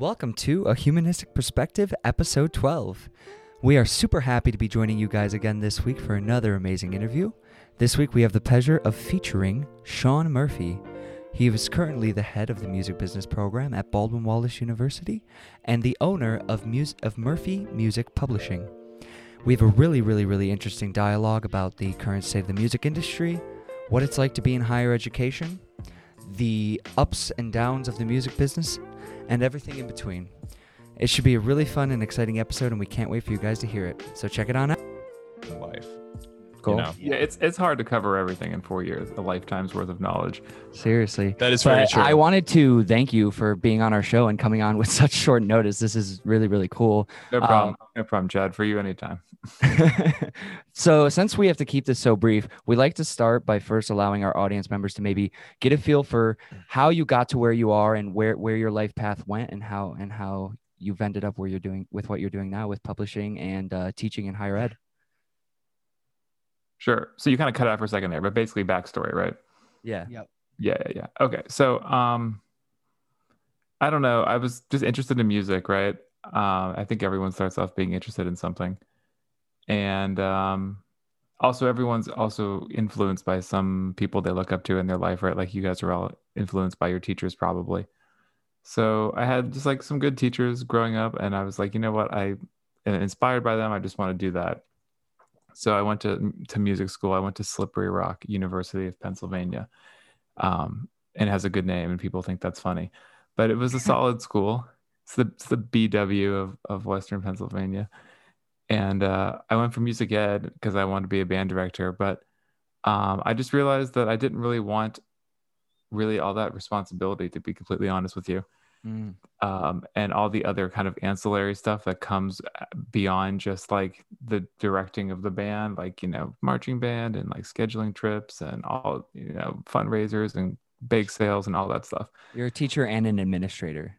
Welcome to A Humanistic Perspective, Episode 12. We are super happy to be joining you guys again this week for another amazing interview. This week we have the pleasure of featuring Sean Murphy. He is currently the head of the music business program at Baldwin Wallace University and the owner of, Mus- of Murphy Music Publishing. We have a really, really, really interesting dialogue about the current state of the music industry, what it's like to be in higher education, the ups and downs of the music business, and everything in between. It should be a really fun and exciting episode, and we can't wait for you guys to hear it. So check it on out. life. Cool. You know, Yeah, it's it's hard to cover everything in four years, a lifetime's worth of knowledge. Seriously. that is very But true. I wanted to thank you for being on our show and coming on with such short notice. This is really, really cool. No Um, problem, no problem, Chad. For you anytime. so, since we have to keep this so brief, we like to start by first allowing our audience members to maybe get a feel for how you got to where you are and where where your life path went and how and how you've ended up where you're doing with what you're doing now with publishing and uh, teaching in higher ed. Sure. So you kind of cut out for a second there, but basically backstory, right? Yeah. Yeah, yeah, yeah. Okay. So um I don't know. I was just interested in music, right? Um, I think everyone starts off being interested in something. And um also everyone's also influenced by some people they look up to in their life, right? Like you guys are all influenced by your teachers probably. So I had just like some good teachers growing up and I was like, you know what? I inspired by them. I just want to do that. So I went to to music school. I went to Slippery Rock University of Pennsylvania um, and it has a good name, and people think that's funny. But it was a solid school. It's the it's the BW of of Western Pennsylvania, and uh, I went for music ed because I wanted to be a band director. But um, I just realized that I didn't really want really all that responsibility, to be completely honest with you, Mm. um, and all the other kind of ancillary stuff that comes uh, beyond just like the directing of the band, like you know marching band and like scheduling trips and all you know fundraisers and bake sales and all that stuff. You're a teacher and an administrator.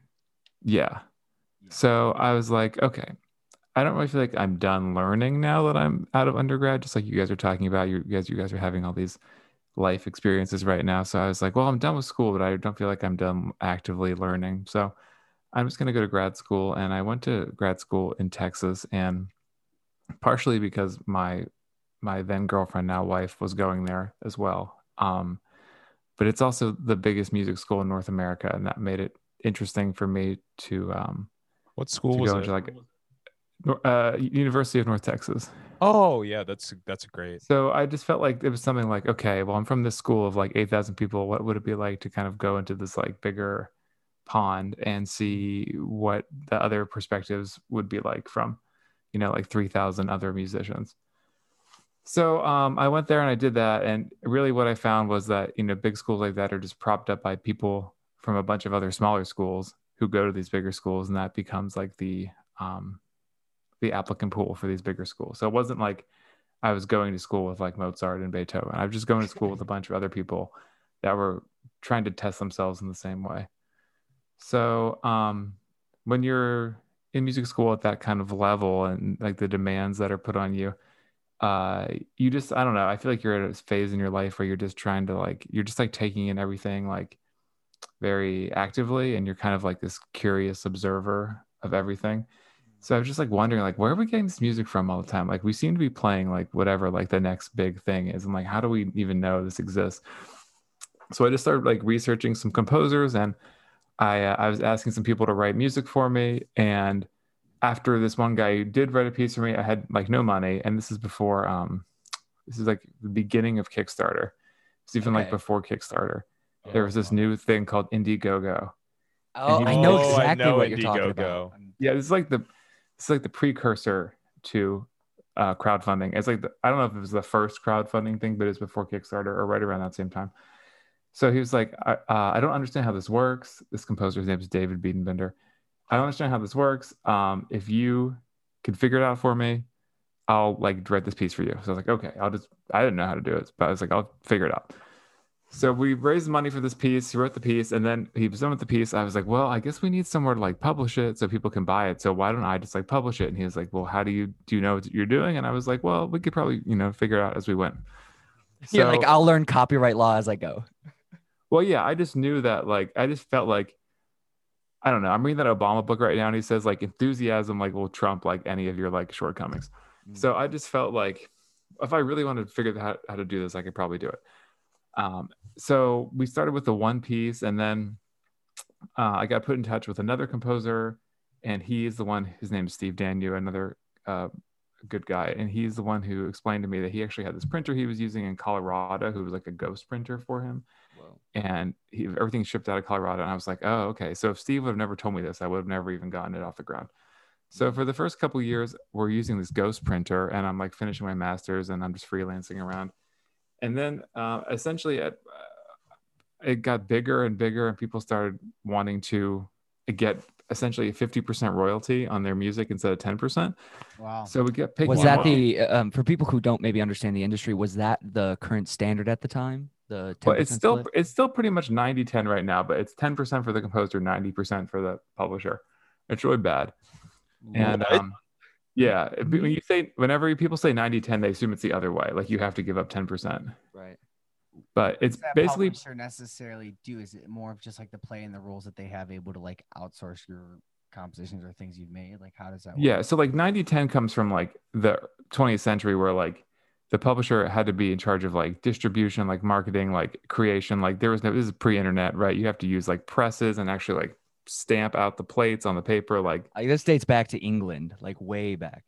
Yeah. So I was like, okay, I don't really feel like I'm done learning now that I'm out of undergrad. Just like you guys are talking about, you guys, you guys are having all these life experiences right now. So I was like, well, I'm done with school, but I don't feel like I'm done actively learning. So I'm just gonna go to grad school, and I went to grad school in Texas, and partially because my my then girlfriend, now wife, was going there as well. Um, but it's also the biggest music school in North America, and that made it interesting for me to um, what school to was go it? into like uh, University of North Texas. oh yeah, that's that's great. So I just felt like it was something like, okay, well, I'm from this school of like 8,000 people. What would it be like to kind of go into this like bigger pond and see what the other perspectives would be like from, you know, like 3,000 other musicians? So um, I went there and I did that. And really what I found was that, you know, big schools like that are just propped up by people from a bunch of other smaller schools who go to these bigger schools. And that becomes like the, um, the applicant pool for these bigger schools. So it wasn't like I was going to school with like Mozart and Beethoven. I was just going to school with a bunch of other people that were trying to test themselves in the same way. So um, when you're in music school at that kind of level and like the demands that are put on you, uh, you just I don't know. I feel like you're at a phase in your life where you're just trying to like you're just like taking in everything like very actively, and you're kind of like this curious observer of everything. So I was just like wondering, like, where are we getting this music from all the time? Like, we seem to be playing like whatever, like the next big thing is, and like, how do we even know this exists? So I just started like researching some composers, and I uh, I was asking some people to write music for me. And after this one guy who did write a piece for me, I had like no money, and this is before um, this is like the beginning of Kickstarter. It's even like before Kickstarter. There was this new thing called Indiegogo. Oh, I know Oh, exactly know what you're talking about. Indiegogo. Yeah, it's like the it's like the precursor to uh, crowdfunding. It's like the, I don't know if it was the first crowdfunding thing, but it's before Kickstarter or right around that same time. So he was like, I, uh, I don't understand how this works. This composer's name is David Biedenbender. I don't understand how this works. Um, if you can figure it out for me, I'll like write this piece for you. So I was like, okay, I'll just, I didn't know how to do it, but I was like, I'll figure it out. So we raised money for this piece. He wrote the piece, and then he was done with the piece. I was like, "Well, I guess we need somewhere to like publish it so people can buy it. So why don't I just like publish it?" And he was like, "Well, how do you do you know what you're doing?" And I was like, "Well, we could probably you know figure it out as we went." You're like, I'll learn copyright law as I go. Well, yeah, I just knew that like I just felt like I don't know. I'm reading that Obama book right now, and he says like enthusiasm like will trump like any of your like shortcomings. Mm. So I just felt like if I really wanted to figure out how to do this, I could probably do it. Um, so we started with the one piece, and then uh, I got put in touch with another composer, and he is the one. His name is Steve Daniel, another uh, good guy, and he's the one who explained to me that he actually had this printer he was using in Colorado, who was like a ghost printer for him and he, everything shipped out of Colorado. And I was like, oh, okay. So if Steve would have never told me this, I would have never even gotten it off the ground. So for the first couple years, we're using this Ghost printer, and I'm like finishing my master's, and I'm just freelancing around. And then uh, essentially, it, uh, it got bigger and bigger, and people started wanting to get essentially a 50% royalty on their music instead of 10%. Wow. So we get picked. Was that up. the um, for people who don't maybe understand the industry? Was that the current standard at the time? The 10% Well, it's still split? it's still pretty much 90 10 right now, but it's 10% for the composer, 90% for the publisher. It's really bad. And um, yeah, it- when mm-hmm. you say whenever people say 90 10, they assume it's the other way. Like you have to give up 10%. right. But it's Does that basically publisher necessarily do? Is it more of just like the play and the rules that they have able to like outsource your compositions or things you've made? Like how does that? Work? yeah, so like 90 10 comes from like the 20th century where like the publisher had to be in charge of like distribution, like marketing, like creation. Like there was no this is pre-internet, right? You have to use like presses and actually like stamp out the plates on the paper like Like this dates back to England, like way back.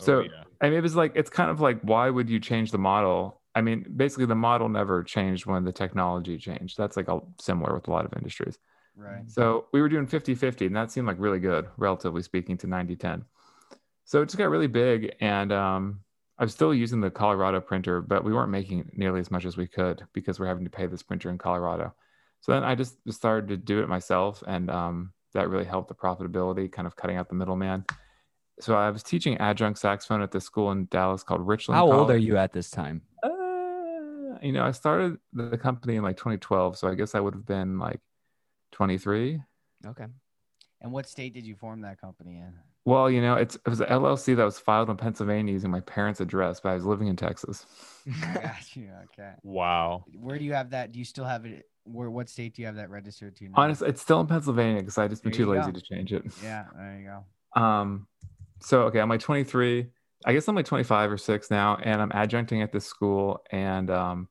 So- Oh, yeah. I mean, it was like it's kind of like why would you change the model? I mean, basically the model never changed when the technology changed. That's like a, similar with a lot of industries. Right. So we were doing 50-50 and that seemed like really good, relatively speaking to 90-10. So it just got really big and um, I was still using the Colorado printer, but we weren't making nearly as much as we could because we're having to pay this printer in Colorado. So then I just started to do it myself and um, that really helped the profitability, kind of cutting out the middleman. So I was teaching adjunct saxophone at this school in Dallas called Richland. How old are you at this time? Uh, you know, I started the company in like 2012, so I guess I would have been like 23. Okay. And what state did you form that company in? Well, you know, it's it was an LLC that was filed in Pennsylvania using my parents' address, but I was living in Texas. I got you. Okay. Wow. Where do you have that? Do you still have it? Where? What state do you have that registered to? Now? Honestly, it's still in Pennsylvania because I just been too lazy go. to change it. Yeah. There you go. Um, so okay, I'm like 23. I guess I'm like 25 or six now, and I'm adjuncting at this school, and um,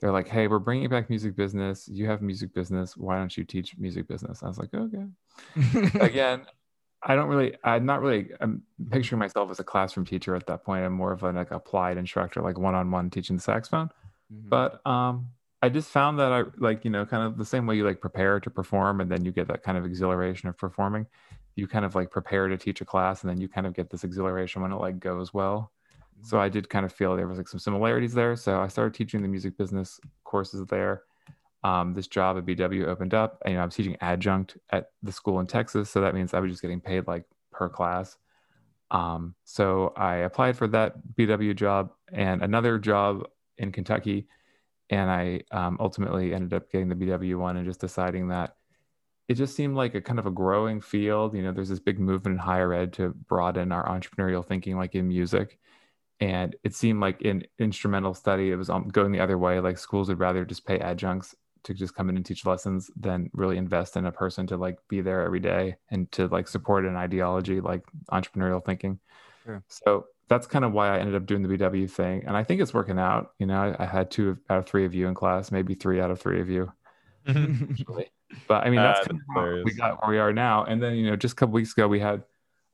they're like, "Hey, we're bringing back music business. You have music business. Why don't you teach music business?" I was like, "Okay." Again, I don't really. I'm not really. I'm picturing myself as a classroom teacher at that point. I'm more of an like applied instructor, like one-on-one teaching the saxophone. Mhm. But um, I just found that I like, you know, kind of the same way you like prepare to perform and then you get that kind of exhilaration of performing. You kind of like prepare to teach a class and then you kind of get this exhilaration when it like goes well. So I did kind of feel there was like some similarities there. So I started teaching the music business courses there. Um, this job at BW opened up. And, you know, I was teaching adjunct at the school in Texas. So that means I was just getting paid like per class. Um, so I applied for that BW job and another job in Kentucky. And I um, ultimately ended up getting the BW one and just deciding that it just seemed like a kind of a growing field. You know, there's this big movement in higher ed to broaden our entrepreneurial thinking, like in music. And it seemed like in instrumental study, it was um, going the other way. Like schools would rather just pay adjuncts to just come in and teach lessons than really invest in a person to like be there every day and to like support an ideology like entrepreneurial thinking. Sure. So that's kind of why I ended up doing the BW thing. And I think it's working out. You know, I, I had two out of three of you in class, maybe three out of three of you. But I mean, that's Ah, kind of how we got where we are now. And then, you know, just a couple weeks ago, we had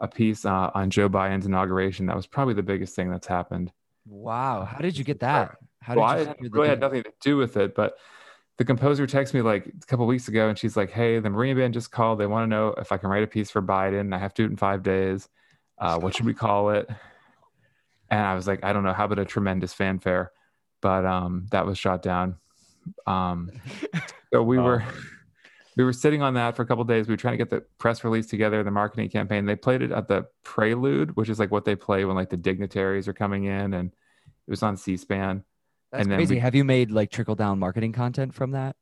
a piece uh, on Joe Biden's inauguration. That was probably the biggest thing that's happened. wow. How did you get that? How did well, I you had- secure the really had nothing to do with it, but the composer texted me like a couple weeks ago, and she's like, "Hey, the Marine Band just called. They want to know if I can write a piece for Biden. I have to do it in five days. Uh, what should we call it?" And I was like, "I don't know. How about a tremendous fanfare?" But um, that was shot down. Um, so we Oh. were we were sitting on that for a couple days. We were trying to get the press release together, the marketing campaign. They played it at the Prelude, which is like what they play when like the dignitaries are coming in, and it was on C-SPAN. That's and then crazy. we- Have you made like trickle down marketing content from that?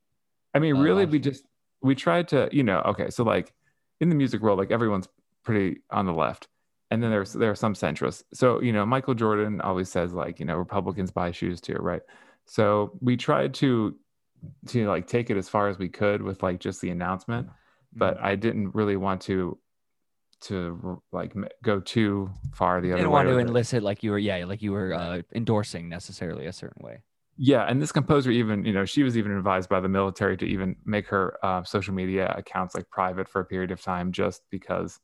I mean, uh, really, we just we tried to, you know, okay, so like in the music world, like everyone's pretty on the left, and then there's there are some centrists. So you know, Michael Jordan always says like, you know, Republicans buy shoes too, right? So we tried to to like take it as far as we could with like just the announcement, but I didn't really want to to like go too far the other didn't way. want to with it. enlist like you were, yeah, like you were uh, endorsing necessarily a certain way. Yeah, and this composer even, you know, she was even advised by the military to even make her uh, social media accounts like private for a period of time, just because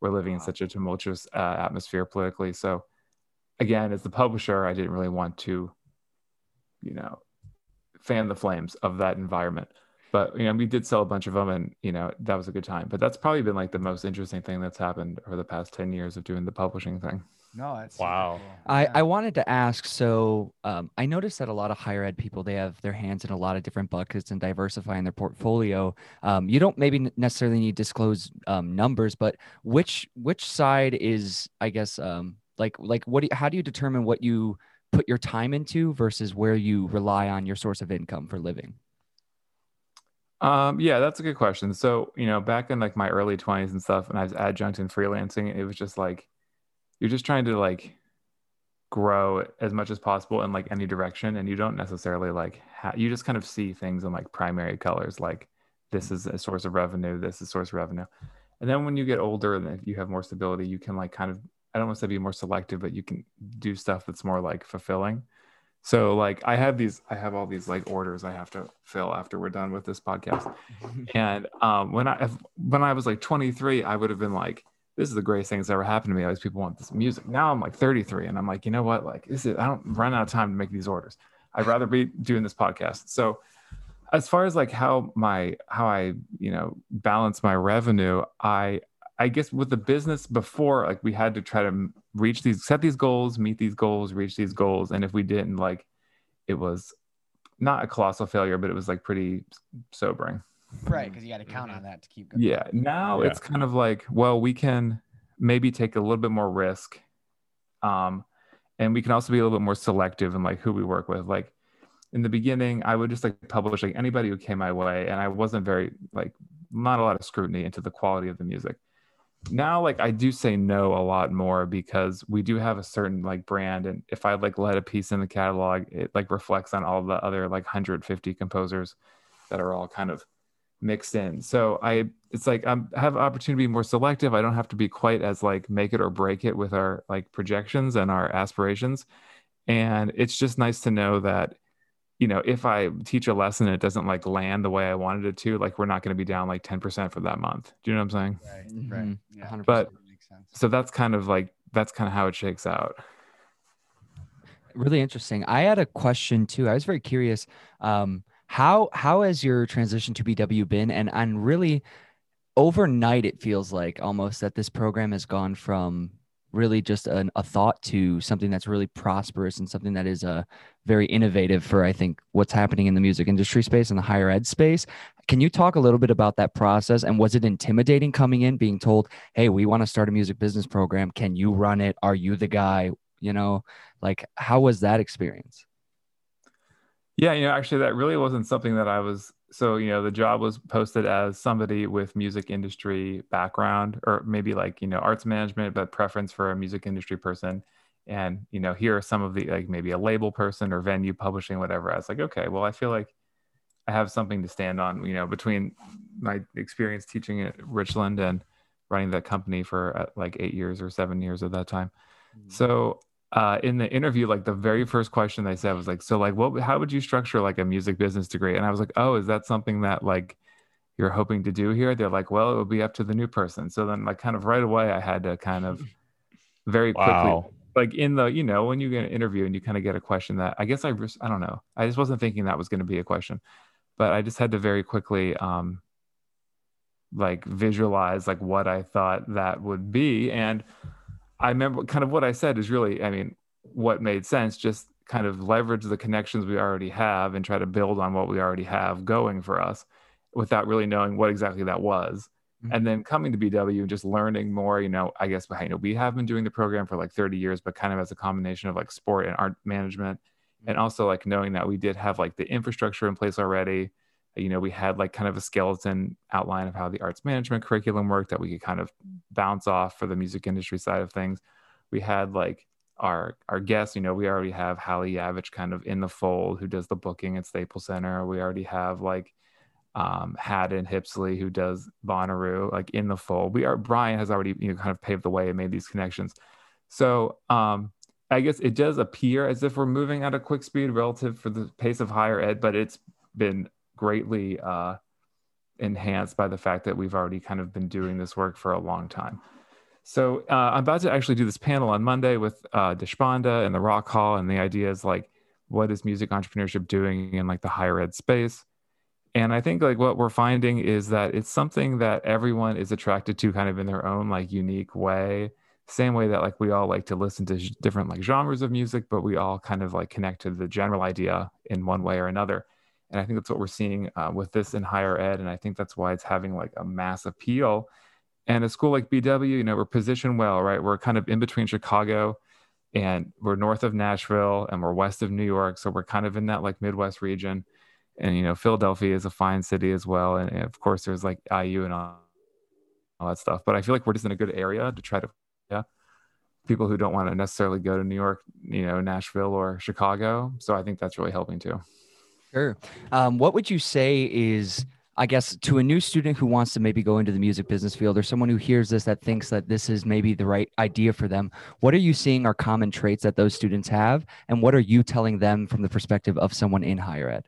we're living in such a tumultuous uh, atmosphere politically. So, again, as the publisher, I didn't really want to, you know, fan the flames of that environment. But you know, we did sell a bunch of them, and you know, that was a good time. But that's probably been like the most interesting thing that's happened over the past ten years of doing the publishing thing. No, that's Wow. cool. I, Yeah. I wanted to ask so um, I noticed that a lot of higher ed people they have their hands in a lot of different buckets and diversifying their portfolio. Um, you don't maybe necessarily need to disclose um, numbers, but which which side is I guess um, like like what do you, how do you determine what you put your time into versus where you rely on your source of income for living? Um, yeah, that's a good question. So, you know, back in like my early 20s and stuff, and I was adjunct in freelancing, it was just like you're just trying to like grow as much as possible in like any direction, and you don't necessarily like ha- you just kind of see things in like primary colors, like this is a source of revenue, this is source of revenue, and then when you get older and if you have more stability, you can like kind of I don't want to say be more selective, but you can do stuff that's more like fulfilling. So like I have these, I have all these like orders I have to fill after we're done with this podcast. And um, when I when I was like 23, I would have been like, this is the greatest thing that's ever happened to me. All these people want this music. Now I'm like 33, and I'm like, you know what? Like this is I don't run out of time to make these orders. I'd rather be doing this podcast. So as far as like how my how I you know balance my revenue, I I guess with the business before, like we had to try to reach these, set these goals, meet these goals, reach these goals. And if we didn't, like it was not a colossal failure, but it was like pretty sobering. Right because you got to count on that to keep going. Yeah. Now Yeah. it's kind of like, well, we can maybe take a little bit more risk. Um, and we can also be a little bit more selective in like who we work with. Like in the beginning, I would just like publish like anybody who came my way, and I wasn't very like not a lot of scrutiny into the quality of the music. Now, like I do say no a lot more because we do have a certain like brand, and if I like let a piece in the catalog, it like reflects on all the other like 150 composers that are all kind of mixed in. So I, it's like I'm, I have opportunity to be more selective. I don't have to be quite as like make it or break it with our like projections and our aspirations. And it's just nice to know that, you know, if I teach a lesson and it doesn't like land the way I wanted it to, like we're not going to be down like 10% for that month. Do you know what I'm saying? Right. Right. Mhm. Yeah. 100%. But- makes sense. So that's kind of like, that's kind of how it shakes out. really interesting. I had a question too. I was very curious. Um, how how has your transition to BW been? And and really, overnight, it feels like almost that this program has gone from really just an, a thought to something that's really prosperous and something that is uh, very innovative for I think what's happening in the music industry space and the higher ed space. Can you talk a little bit about that process? And was it intimidating coming in, being told, "Hey, we want to start a music business program. Can you run it? Are you the guy?" You know, like how was that experience? Yeah, you know, actually, that really wasn't something that I was. So, you know, the job was posted as somebody with music industry background, or maybe like, you know, arts management, but preference for a music industry person. And, you know, here are some of the, like, maybe a label person or venue publishing, whatever. I was like, okay, well, I feel like I have something to stand on, you know, between my experience teaching at Richland and running that company for uh, like eight years or seven years at that time. So uh, in the interview, like the very first question they said was like, "So like, what? How would you structure like a music business degree?" And I was like, "Oh, is that something that like you're hoping to do here?" They're like, "Well, it would be up to the new person." So then, like, kind of right away, I had to kind of very quickly, Wow. like in the you know when you get an interview and you kind of get a question that I guess I just I don't know, I just wasn't thinking that was going to be a question, but I just had to very quickly um like visualize like what I thought that would be and I remember kind of what I said is really, I mean, what made sense, just kind of leverage the connections we already have and try to build on what we already have going for us without really knowing what exactly that was. Mhm. And then coming to BW and just learning more, you know, I guess, behind you know, we have been doing the program for like 30 years, but kind of as a combination of like sport and art management. And also like knowing that we did have like the infrastructure in place already. You know, we had like kind of a skeleton outline of how the arts management curriculum worked that we could kind of bounce off for the music industry side of things. We had like our our guests, you know, we already have Hallie Yavich kind of in the fold who does the booking at Staples Center. We already have like um, Haddon Hipsley, who does Bonnaroo, like in the fold. We are Brian has already you know kind of paved the way and made these connections. So um, I guess it does appear as if we're moving at a quick speed relative for the pace of higher ed, but it's been greatly uh, enhanced by the fact that we've already kind of been doing this work for a long time. So uh, I'm about to actually do this panel on Monday with uh, Deshpanda and the Rock Hall, and the idea is like, what is music entrepreneurship doing in like the higher ed space? And I think like what we're finding is that it's something that everyone is attracted to, kind of in their own like unique way. Same way that like we all like to listen to different like genres of music, but we all kind of like connect to the general idea in one way or another. And I think that's what we're seeing uh, with this in higher ed. And I think that's why it's having like a mass appeal. And a school like BW, you know, we're positioned well, right? We're kind of in between Chicago and we're north of Nashville and we're west of New York. So we're kind of in that like Midwest region. And, you know, Philadelphia is a fine city as well. And, and of course, there's like IU and all, all that stuff. But I feel like we're just in a good area to try to, yeah, people who don't want to necessarily go to New York, you know, Nashville or Chicago. So I think that's really helping too. Sure. Um, what would you say is, I guess, to a new student who wants to maybe go into the music business field or someone who hears this that thinks that this is maybe the right idea for them? What are you seeing are common traits that those students have? And what are you telling them from the perspective of someone in higher ed?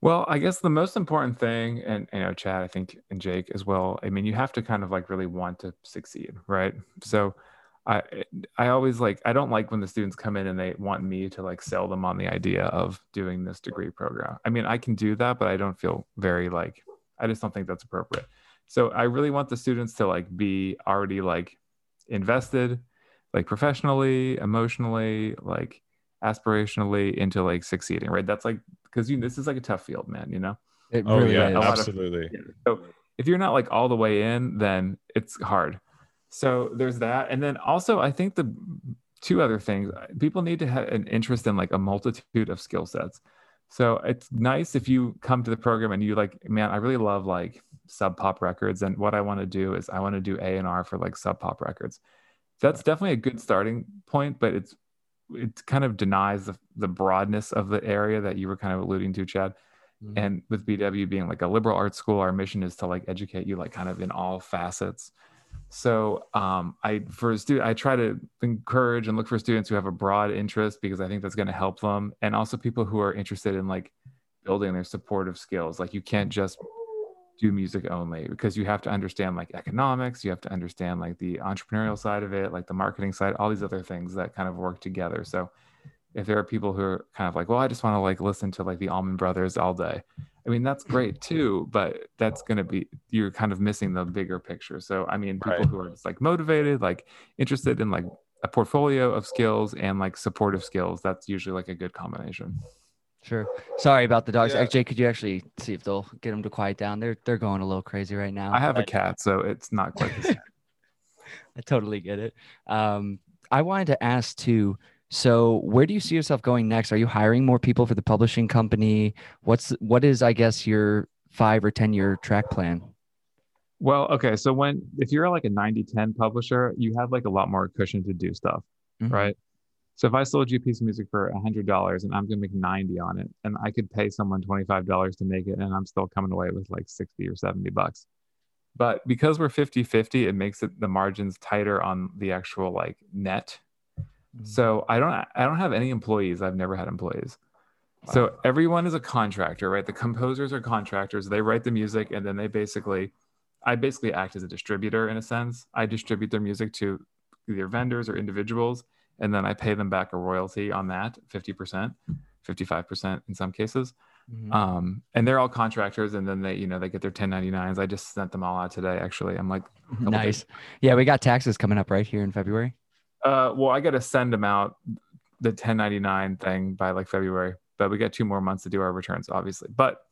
Well, I guess the most important thing, and you know, Chad, I think, and Jake as well. I mean, you have to kind of like really want to succeed, right? So, I I always like I don't like when the students come in and they want me to like sell them on the idea of doing this degree program. I mean, I can do that, but I don't feel very like I just don't think that's appropriate. So I really want the students to like be already like invested, like professionally, emotionally, like aspirationally into like succeeding, right? That's like because you this is like a tough field, man, you know? It Oh really yeah, is. of- absolutely. So if you're not like all the way in, then it's hard. So there's that. And then also, I think the two other things people need to have an interest in like a multitude of skill sets. So it's nice if you come to the program and you like, man, I really love like sub pop records. And what I want to do is I want to do A and R for like sub pop records. That's definitely a good starting point, but it's it kind of denies the, the broadness of the area that you were kind of alluding to, Chad Mhm. and with bw being like a liberal arts school our mission is to like educate you like kind of in all facets so um, i for student i try to encourage and look for students who have a broad interest because i think that's going to help them and also people who are interested in like building their supportive skills like you can't just do music only because you have to understand like economics you have to understand like the entrepreneurial side of it like the marketing side all these other things that kind of work together so if there are people who are kind of like, well, I just want to like listen to like the Allman Brothers all day. I mean, that's great too, but that's going to be, you're kind of missing the bigger picture. So, I mean, people Right. who are just like motivated, like interested in like a portfolio of skills and like supportive skills, that's usually like a good combination. Sure. Sorry about the dogs. Yeah. Jay, could you actually see if they'll get them to quiet down? They're they're going a little crazy right now. I have a cat, so it's not quite the same. I totally get it. Um, I wanted to ask too. So, where do you see yourself going next? Are you hiring more people for the publishing company? What's what is, I guess, your five or ten year track plan? Well, okay. So when, if you're like a 90 10 publisher, you have like a lot more cushion to do stuff. Mhm. right? So if I sold you a piece of music for a hundred dollars and I'm gonna make 90 on it, and I could pay someone $25 to make it, and I'm still coming away with like 60 or 70 bucks. But because we're 50-50, it makes it the margins tighter on the actual like net. So I don't I don't have any employees. I've never had employees. So everyone is a contractor, right? The composers are contractors. They write the music and then they basically I basically act as a distributor in a sense. I distribute their music to either vendors or individuals and then I pay them back a royalty on that, 50%, 55% in some cases. Mhm. Um, and they're all contractors and then they, you know, they get their 1099s. I just sent them all out today actually. I'm like nice. Yeah, we got taxes coming up right here in February. Uh, well, I got to send them out the 1099 thing by like February, but we got two more months to do our returns, obviously. But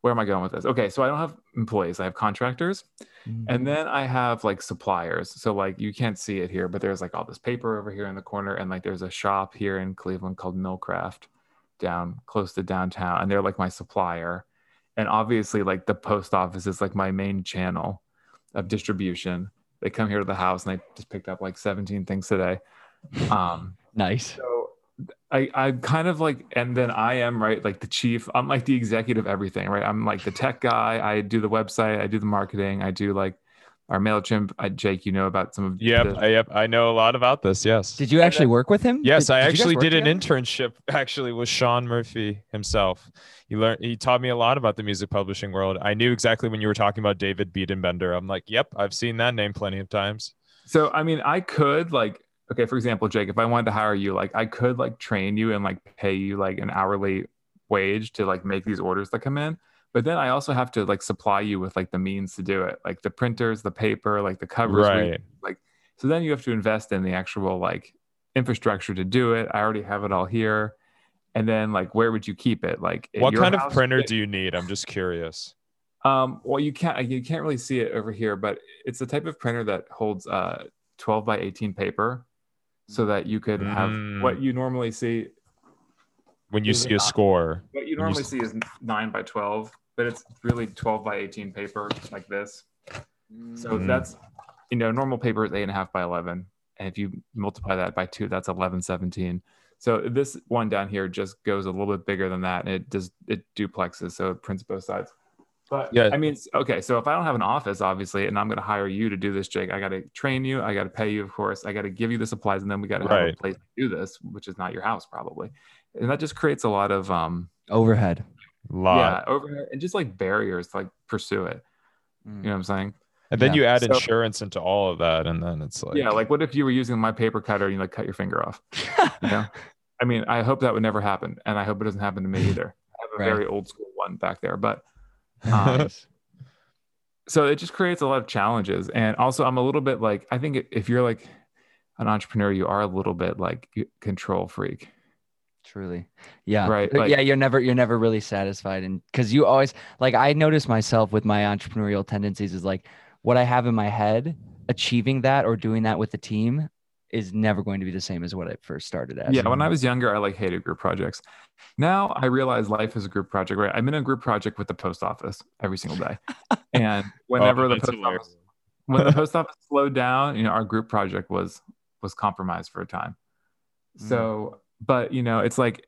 where am I going with this? Okay, so I don't have employees, I have contractors, Mhm. and then I have like suppliers. So like you can't see it here, but there's like all this paper over here in the corner, and like there's a shop here in Cleveland called Millcraft, down close to downtown, and they're like my supplier. And obviously, like the post office is like my main channel of distribution. They come here to the house and they just picked up like 17 things today. Um, Nice. so I, I kind of like, and then I am right, like the chief. I'm like the executive everything, right? I'm like the tech guy. I do the website. I do the marketing. I do like our Mailchimp. I, Jake, you know about some of Yep, the- I, yep, I know a lot about this. Yes, Did you actually work with him? yes, Did- I did actually did an together? internship. Actually, with Sean Murphy himself. He learned. He taught me a lot about the music publishing world. I knew exactly when you were talking about David Biedenbender. I'm like, yep, I've seen that name plenty of times. So I mean, I could like, okay, for example, Jake, if I wanted to hire you, like I could like train you and like pay you like an hourly wage to like make these orders that come in. But then I also have to like supply you with like the means to do it, like the printers, the paper, like the covers. where you- Right. So then you have to invest in the actual like infrastructure to do it. I already have it all here. And then like where would you keep it? Like What kind of house? printer do you need? I'm just curious. Um, well, you can't you can't really see it over here, but it's the type of printer that holds uh 12 by 18 paper, so that you could have Mm. what you normally see. When you see a score, What you When you normally see is nine by 12, but it's really 12 by 18 paper like this. So Mm. that's you know normal paper is eight and a half by 11, and if you multiply that by two, that's 11, 17. So this one down here just goes a little bit bigger than that, and it does it duplexes, so it prints both sides. But Yeah. I mean, okay. So if I don't have an office, obviously, and I'm going to hire you to do this, Jake, I got to train you. I got to pay you, of course. I got to give you the supplies, and then we got to have a place to do this, which is not your house probably, and that just creates a lot of um overhead. Lot. yeah over and just like barriers to like pursue it. Mm. You know what I'm saying? And then Yeah. you add So- insurance into all of that, and then it's like, yeah. Like, what if you were using my paper cutter and you like cut your finger off? You know? I mean, I hope that would never happen, and I hope it doesn't happen to me either. I have a Right. very old school one back there, but um, so it just creates a lot of challenges and also i'm a little bit like i think if you're like an entrepreneur you are a little bit like control freak Truly. Yeah. Right, like- yeah, you're never you're never really satisfied and cuz you always like I notice myself with my entrepreneurial tendencies is like what I have in my head, achieving that or doing that with the team is never going to be the same as what I first started as. yeah when i was younger i like hated group projects now i realize life is a group project right i'm in a group project with the post office every single day and oh, whenever Oh, the post hilarious. office when the post office slowed down you know our group project was was compromised for a time mm. so but you know it's like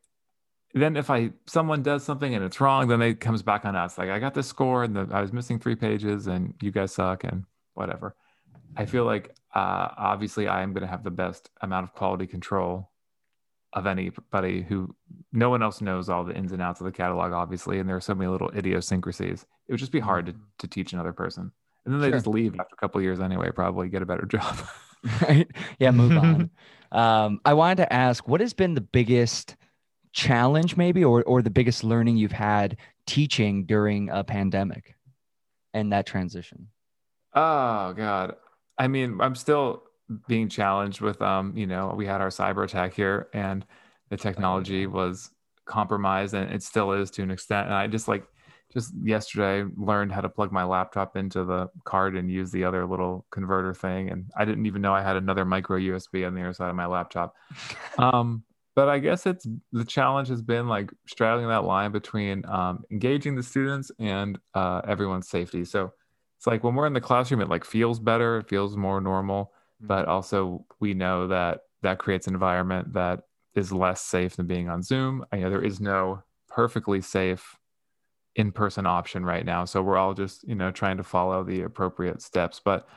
then if i someone does something and it's wrong then it comes back on us like i got this score and the, i was missing three pages and you guys suck and whatever. I feel like uh, obviously i am going to have the best amount of quality control of anybody who no one else knows all the ins and outs of the catalog obviously and there are so many little idiosyncrasies. It would just be hard to, to teach another person. And then they Sure. just leave after a couple of years anyway probably get a better job right? Yeah, move on. Um, I wanted to ask, what has been the biggest challenge, maybe, or or the biggest learning you've had teaching during a pandemic and that transition? Oh God. I mean, I'm still being challenged with um, you know, we had our cyber attack here and the technology was compromised and it still is to an extent. And I just like just yesterday I learned how to plug my laptop into the card and use the other little converter thing. And I didn't even know I had another micro USB on the other side of my laptop. Um, but I guess it's the challenge has been like straddling that line between um, engaging the students and uh, everyone's safety. So it's like when we're in the classroom, it like feels better, it feels more normal, but also we know that that creates an environment that is less safe than being on Zoom. I know there is no perfectly safe in-person option right now, so we're all just you know trying to follow the appropriate steps. But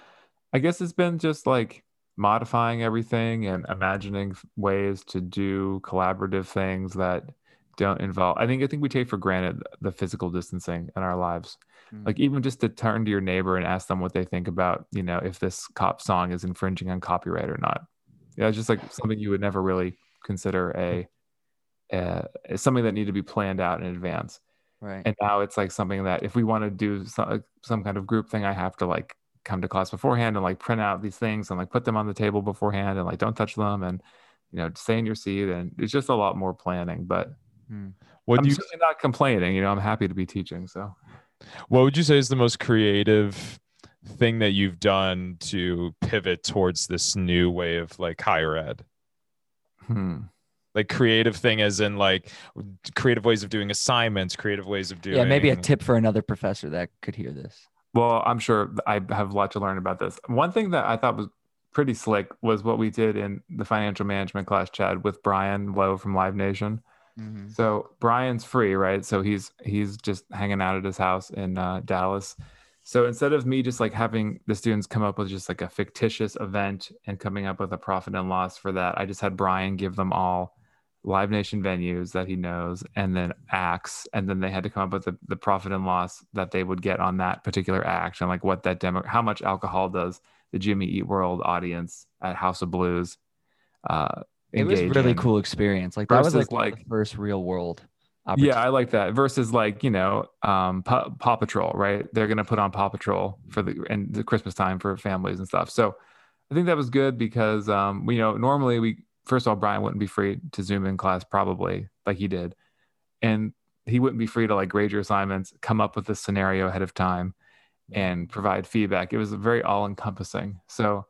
I guess it's been just like modifying everything and imagining ways to do collaborative things that don't involve i think i think we take for granted the physical distancing in our lives Mm. like even just to turn to your neighbor and ask them what they think about you know if this cop song is infringing on copyright or not yeah it's just like something you would never really consider a, something that need to be planned out in advance Right. and now it's like something that if we want to do some, some kind of group thing i have to like come to class beforehand and like print out these things and like put them on the table beforehand and like don't touch them and you know stay in your seat and it's just a lot more planning but What i'm you certainly not complaining you know i'm happy to be teaching so What would you say is the most creative thing that you've done to pivot towards this new way of like higher ed? hmm. Like creative thing as in like creative ways of doing assignments, creative ways of doing Yeah, maybe a tip for another professor that could hear this. well i'm sure i have a lot to learn about this one thing that i thought was pretty slick was what we did in the financial management class, Chad, with Brian Lowe from Live Nation. Mhm. So Brian's free, right? So he's he's just hanging out at his house in uh, Dallas. So instead of me just like having the students come up with just like a fictitious event and coming up with a profit and loss for that, I just had Brian give them all Live Nation venues that he knows and then acts. And then they had to come up with the, the profit and loss that they would get on that particular act and like what that demo, how much alcohol does the Jimmy Eat World audience at House of Blues. Uh, It was really in. cool experience. Like that was like, like- the first real world. Yeah, I like that. Versus like you know, um, Paw, Paw Patrol, right? They're gonna put on Paw Patrol for the and the Christmas time for families and stuff. So I think that was good because um, you know normally we first of all Brian wouldn't be free to Zoom in class probably like he did, and he wouldn't be free to like grade your assignments, come up with the scenario ahead of time, and provide feedback. It was very all encompassing. So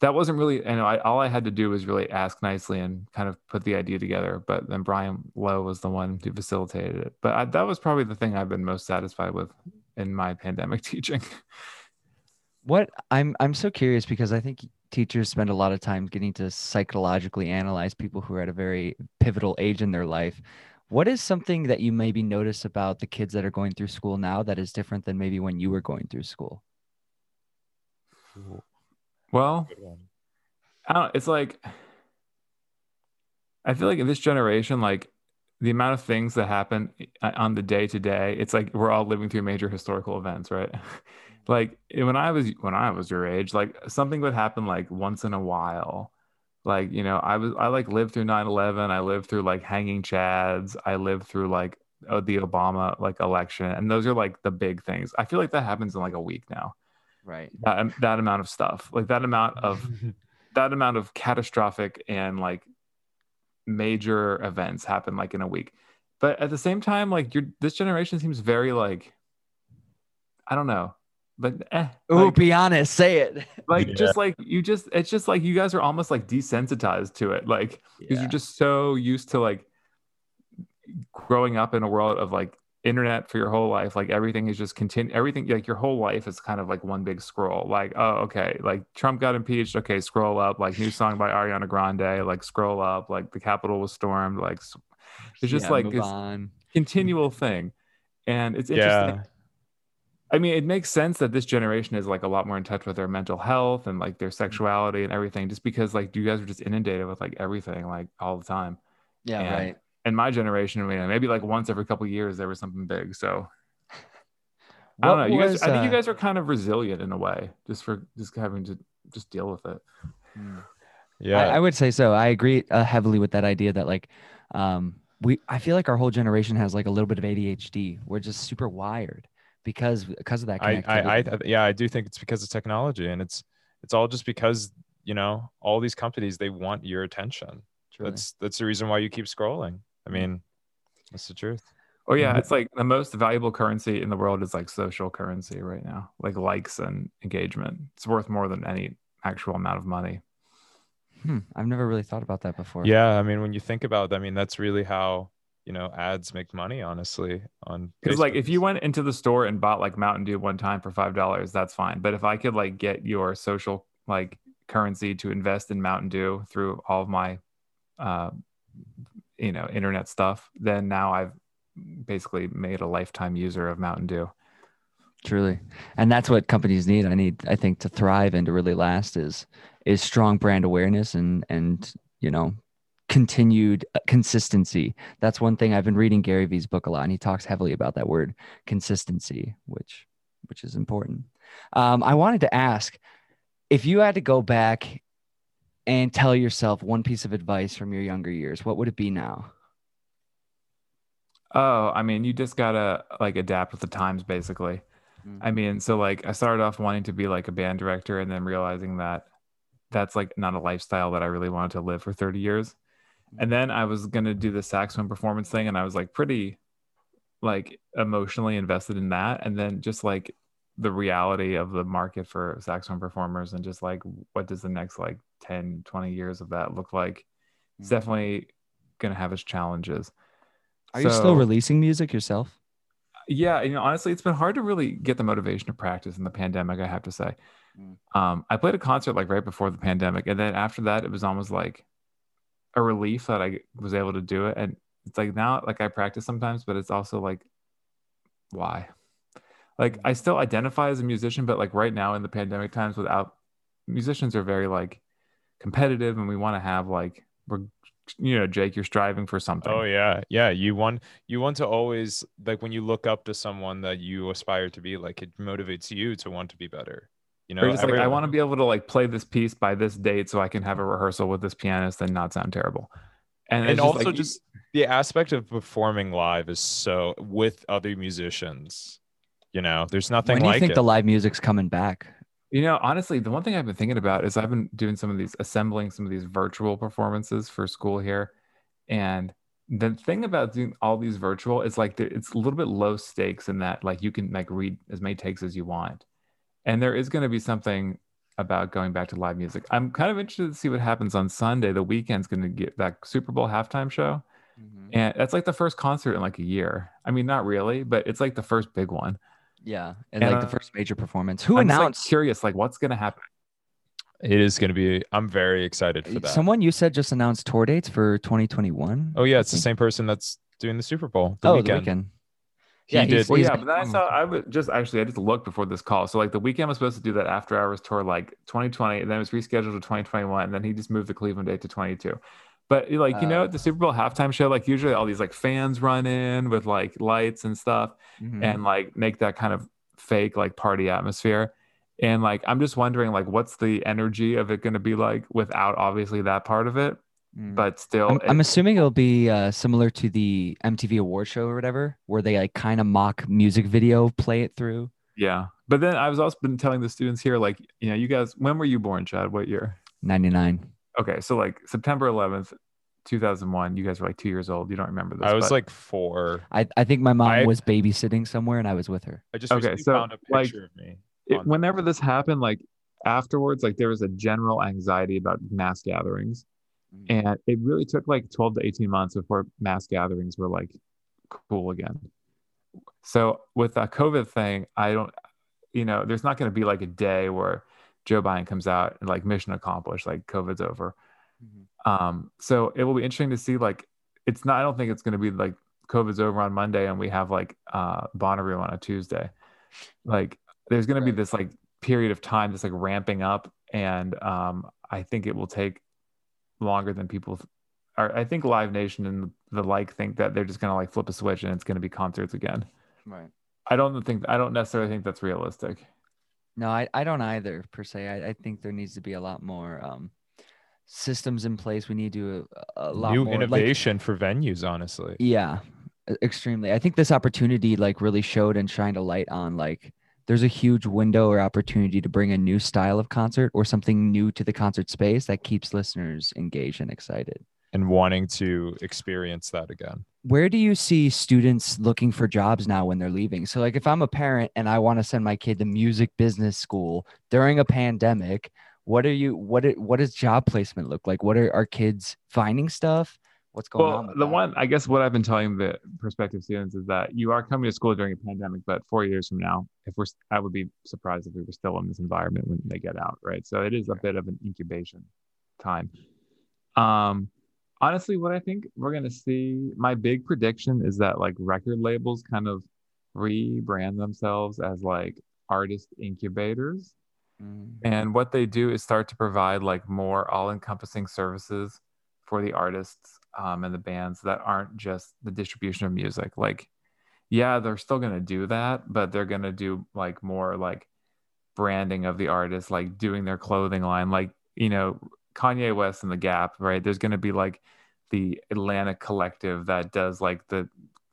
that wasn't really, and I, all I had to do was really ask nicely and kind of put the idea together. But then Brian Lowe was the one who facilitated it. But I, that was probably the thing I've been most satisfied with in my pandemic teaching. What I'm I'm so curious because I think teachers spend a lot of time getting to psychologically analyze people who are at a very pivotal age in their life. What is something that you maybe notice about the kids that are going through school now that is different than maybe when you were going through school? Well, I don't. It's like I feel like in this generation, like the amount of things that happen uh, on the day to day, it's like we're all living through major historical events, right? like when I was when I was your age, like something would happen like once in a while. Like you know, I was I like lived through 9-11. I lived through like hanging chads. I lived through like uh, the Obama like election, and those are like the big things. I feel like that happens in like a week now. Right. That that amount of stuff, like that amount of that amount of catastrophic and like major events happen like in a week but at the same time like you're this generation seems very like i don't know but eh, Oh, like, be honest, say it. like Yeah. just like you just it's just like you guys are almost like desensitized to it like because Yeah. you're just so used to like growing up in a world of like internet for your whole life like everything is just continue everything like your whole life is kind of like one big scroll like oh okay like trump got impeached okay scroll up like new song by ariana grande like scroll up like the capitol was stormed like it's just Yeah, like move this continual thing and it's interesting yeah. I mean, it makes sense that this generation is like a lot more in touch with their mental health and like Mm-hmm. their sexuality and everything, just because like you guys are just inundated with like everything like all the time. Yeah, and- right. And my generation, I mean, maybe like once every couple of years there was something big. So I don't know. You guys, was, I think you uh, guys are kind of resilient in a way, just for just having to just deal with it. Mm. Yeah. I, I would say so. I agree uh, heavily with that idea that like um we I feel like our whole generation has like a little bit of ADHD. We're just super wired because because of that I, I, I, yeah, I do think it's because of technology, and it's it's all just because you know all these companies they want your attention. Truly. That's that's the reason why you keep scrolling. I mean, that's the truth. Oh yeah, Mhm. it's like the most valuable currency in the world is like social currency right now, like likes and engagement. It's worth more than any actual amount of money. Hmm, I've never really thought about that before. Yeah, I mean, when you think about, I mean, that's really how you know ads make money. Honestly, on Because like if you went into the store and bought like Mountain Dew one time for five dollars, that's fine. But if I could like get your social like currency to invest in Mountain Dew through all of my, uh, you know, internet stuff, then now I've basically made a lifetime user of Mountain Dew. truly and that's what companies need i need i think to thrive and to really last is is strong brand awareness and and you know continued uh, consistency that's one thing i've been reading gary vee's book a lot and he talks heavily about that word consistency which which is important um, i wanted to ask if you had to go back and tell yourself one piece of advice from your younger years what would it be now Oh, I mean, you just gotta like adapt with the times, basically. Mm. I mean, so like I started off wanting to be like a band director and then realizing that that's like not a lifestyle that I really wanted to live for 30 years. And then I was gonna do the saxophone performance thing, and I was like pretty like emotionally invested in that. And then just like the reality of the market for saxophone performers and just like what does the next like 10, 20 years of that look like? It's Mhm. definitely gonna have its challenges. are you still releasing music yourself yeah, you know, honestly, it's been hard to really get the motivation to practice in the pandemic. I have to say, Mm. um, I played a concert like right before the pandemic, and then after that, it was almost like a relief that I was able to do it. And it's like now, like I practice sometimes, but it's also like, why? Like I still identify as a musician, but like right now in the pandemic times, without musicians are very like competitive, and we want to have like we're, you know, Jake, you're striving for something. Oh yeah, yeah. You want you want to always like when you look up to someone that you aspire to be like, it motivates you to want to be better. You know, Or just like I want to be able to like play this piece by this date so I can have a rehearsal with this pianist and not sound terrible. And, and just, also like, just the aspect of performing live is so with other musicians. You know, there's nothing when do you think it. the live music's coming back? you know, honestly, the one thing I've been thinking about is I've been doing some of these assembling some of these virtual performances for school here. And the thing about doing all these virtual is like it's a little bit low stakes in that like you can like read as many takes as you want. And there is going to be something about going back to live music. I'm kind of interested to see what happens on Sunday. The Weeknd's going to get that Super Bowl halftime show. And that's like the first concert in like a year. I mean, not really, but it's like the first big one. Yeah, and, And, like the uh, first major performance. Who I'm just, like, announced? curious, like what's going to happen? it is going to be. I'm very excited for that. Someone you said just announced tour dates for 2021. oh yeah, it's the same person that's doing the Super Bowl. The oh, Weeknd. the Weeknd. He Yeah, did. Well, yeah, but then I saw I would just actually I just looked before this call. So like the Weeknd was supposed to do that after hours tour like 2020, and then it was rescheduled to 2021, and then he just moved the Cleveland date to 22. But like you know, Uh. at the Super Bowl halftime show, like usually all these like fans run in with like lights and stuff, Mhm. and like make that kind of fake like party atmosphere. And like I'm just wondering like what's the energy of it going to be like without obviously that part of it, Mm. but still I'm, it- I'm assuming it'll be uh, similar to the MTV award show or whatever, where they like kind of mock music video, play it through. yeah. But then I was also been telling the students here like you know you guys when were you born, Chad? What year? 99. okay so like september 11th 2001 you guys were like two years old you don't remember this I was but- like four. I, I think my mom I- was babysitting somewhere and I was with her. I just Okay, so, found a like, of me. it, whenever this happened like afterwards like there was a general anxiety about mass gatherings Mm. and it really took like 12 to 18 months before mass gatherings were like cool again so with that covid thing i don't you know there's not going to be like a day where joe biden comes out and like mission accomplished like covid's over Mhm. Um, so it will be interesting to see like it's not I don't think it's gonna be like COVID's over on Monday and we have like uh Bonnaroo on a Tuesday. Like there's gonna be this like period of time that's like ramping up and um I think it will take longer than people are. I think Live Nation and the like think that they're just gonna like flip a switch and it's gonna be concerts again. Right. I don't think I don't necessarily think that's realistic. No, I, I don't either per se. I, I think there needs to be a lot more um, systems in place. We need to a, a lot New more like- innovation for venues, honestly. Yeah, extremely. I think this opportunity like really showed and shined a light on like there's a huge window or opportunity to bring a new style of concert or something new to the concert space that keeps listeners engaged and excited. and wanting to experience that again. Where do you see students looking for jobs now when they're leaving? So like if I'm a parent and I want to send my kid to music business school during a pandemic, what are you what it, what does job placement look like? What are our kids finding stuff? What's going on? Well, with the that? one I guess what I've been telling the prospective students is that you are coming to school during a pandemic, but four years from now, if we're, I would be surprised if we were still in this environment when they get out, right? So it is a bit of an incubation time. Um, honestly, what I think we're gonna see, my big prediction is that like record labels kind of rebrand themselves as like artist incubators. Mm. And what they do is start to provide like more all-encompassing services for the artists um, and the bands that aren't just the distribution of music. Like, yeah, they're still gonna do that, but they're gonna do like more like branding of the artist, like doing their clothing line, like you know Kanye West and the Gap, right? There's gonna be like the Atlanta Collective that does like the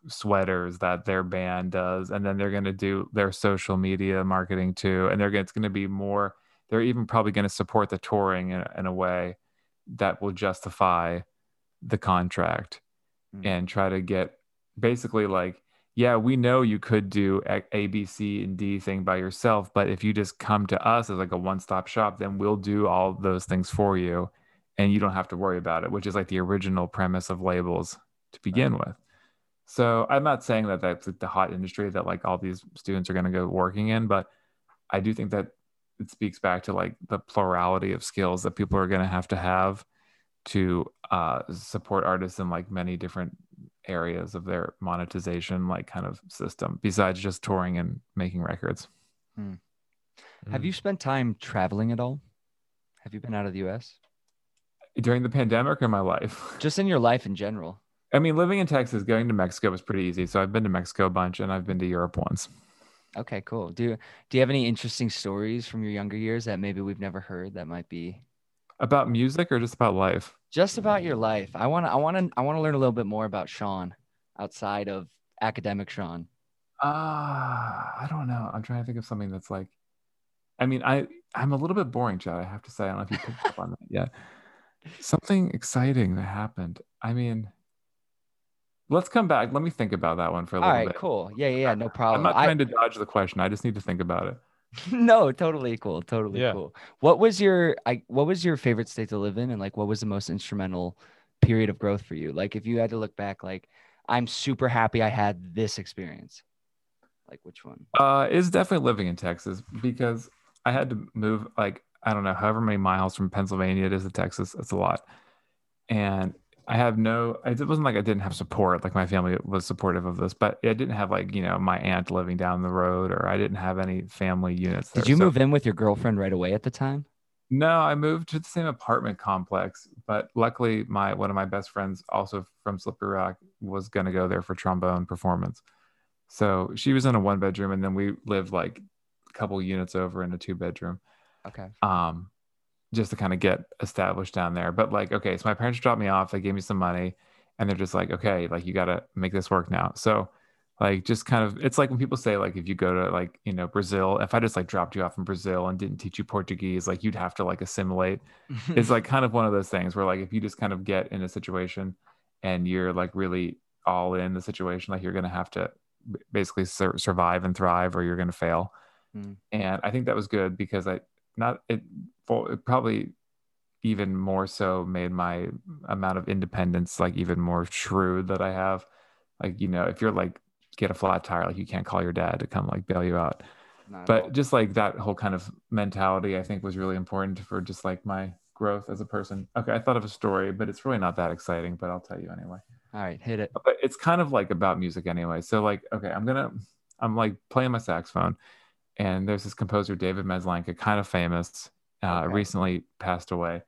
sweaters that their band does and then they're going to do their social media marketing too and they're gonna, it's going to be more they're even probably going to support the touring in, in a way that will justify the contract Mm. and try to get basically like yeah we know you could do a b c and d thing by yourself but if you just come to us as like a one-stop shop then we'll do all those things for you and you don't have to worry about it which is like the original premise of labels to begin with So I'm not saying that that's like the hot industry that like all these students are going to go working in, but I do think that it speaks back to like the plurality of skills that people are going to have to have to uh, support artists in like many different areas of their monetization like kind of system besides just touring and making records. Have Mm. you spent time traveling at all? Have you been out of the US? During the pandemic or my life? Just in your life in general. I mean, living in Texas, going to Mexico was pretty easy. So I've been to Mexico a bunch and I've been to Europe once. Okay, cool. Do do you have any interesting stories from your younger years that maybe we've never heard that might be About music or just about life? just about your life? I want to I want to I want to learn a little bit more about Sean outside of academic Sean. Ah, I don't know. I'm trying to think of something that's like, I mean, I I'm a little bit boring, Chad. I have to say. I don't know if you picked up on that yet. Something exciting that happened. I mean, let's come back. Let me think about that one for a All little right, bit. cool. Yeah, yeah, yeah, no problem. I'm not I- trying to dodge the question. I just need to think about it. no, totally cool. Totally Yeah. cool. What was your I what was your favorite state to live in and like what was the most instrumental period of growth for you? Like if you had to look back like I'm super happy I had this experience. Like which one? Uh, it's definitely living in Texas because I had to move like I don't know however many miles from Pennsylvania it is to Texas. It's a lot, and I have no. It wasn't like I didn't have support. Like my family was supportive of this, but I didn't have like you know my aunt living down the road, or I didn't have any family units. Did you So- move in with your girlfriend right away at the time? No, I moved to the same apartment complex, but luckily my one of my best friends, also from Slippery Rock, was gonna go there for trombone performance. So she was in a one bedroom, and then we lived like a couple units over in a two bedroom, Okay. um, just to kind of get established down there. But like, okay, so my parents dropped me off, they gave me some money, and they're just like, okay, like you gotta make this work now. So like just kind of it's like when people say like if you go to like you know brazil if i just like dropped you off in brazil and didn't teach you portuguese like you'd have to like assimilate it's like kind of one of those things where like if you just kind of get in a situation and you're like really all in the situation like you're gonna have to basically sur- survive and thrive or you're gonna fail Mm. and i think that was good because i not it, it probably even more so made my amount of independence like even more shrewd that i have. Like you know if you're like get a flat tire like you can't call your dad to come like bail you out. Not but just like that whole kind of mentality i think was really important for just like my growth as a person. Okay i thought of a story but it's really not that exciting but i'll tell you anyway. All right, hit it. but it's kind of like about music anyway. So like okay i'm gonna i'm like playing my saxophone and there's this composer David Maslanka kind of famous uh, Okay. recently passed away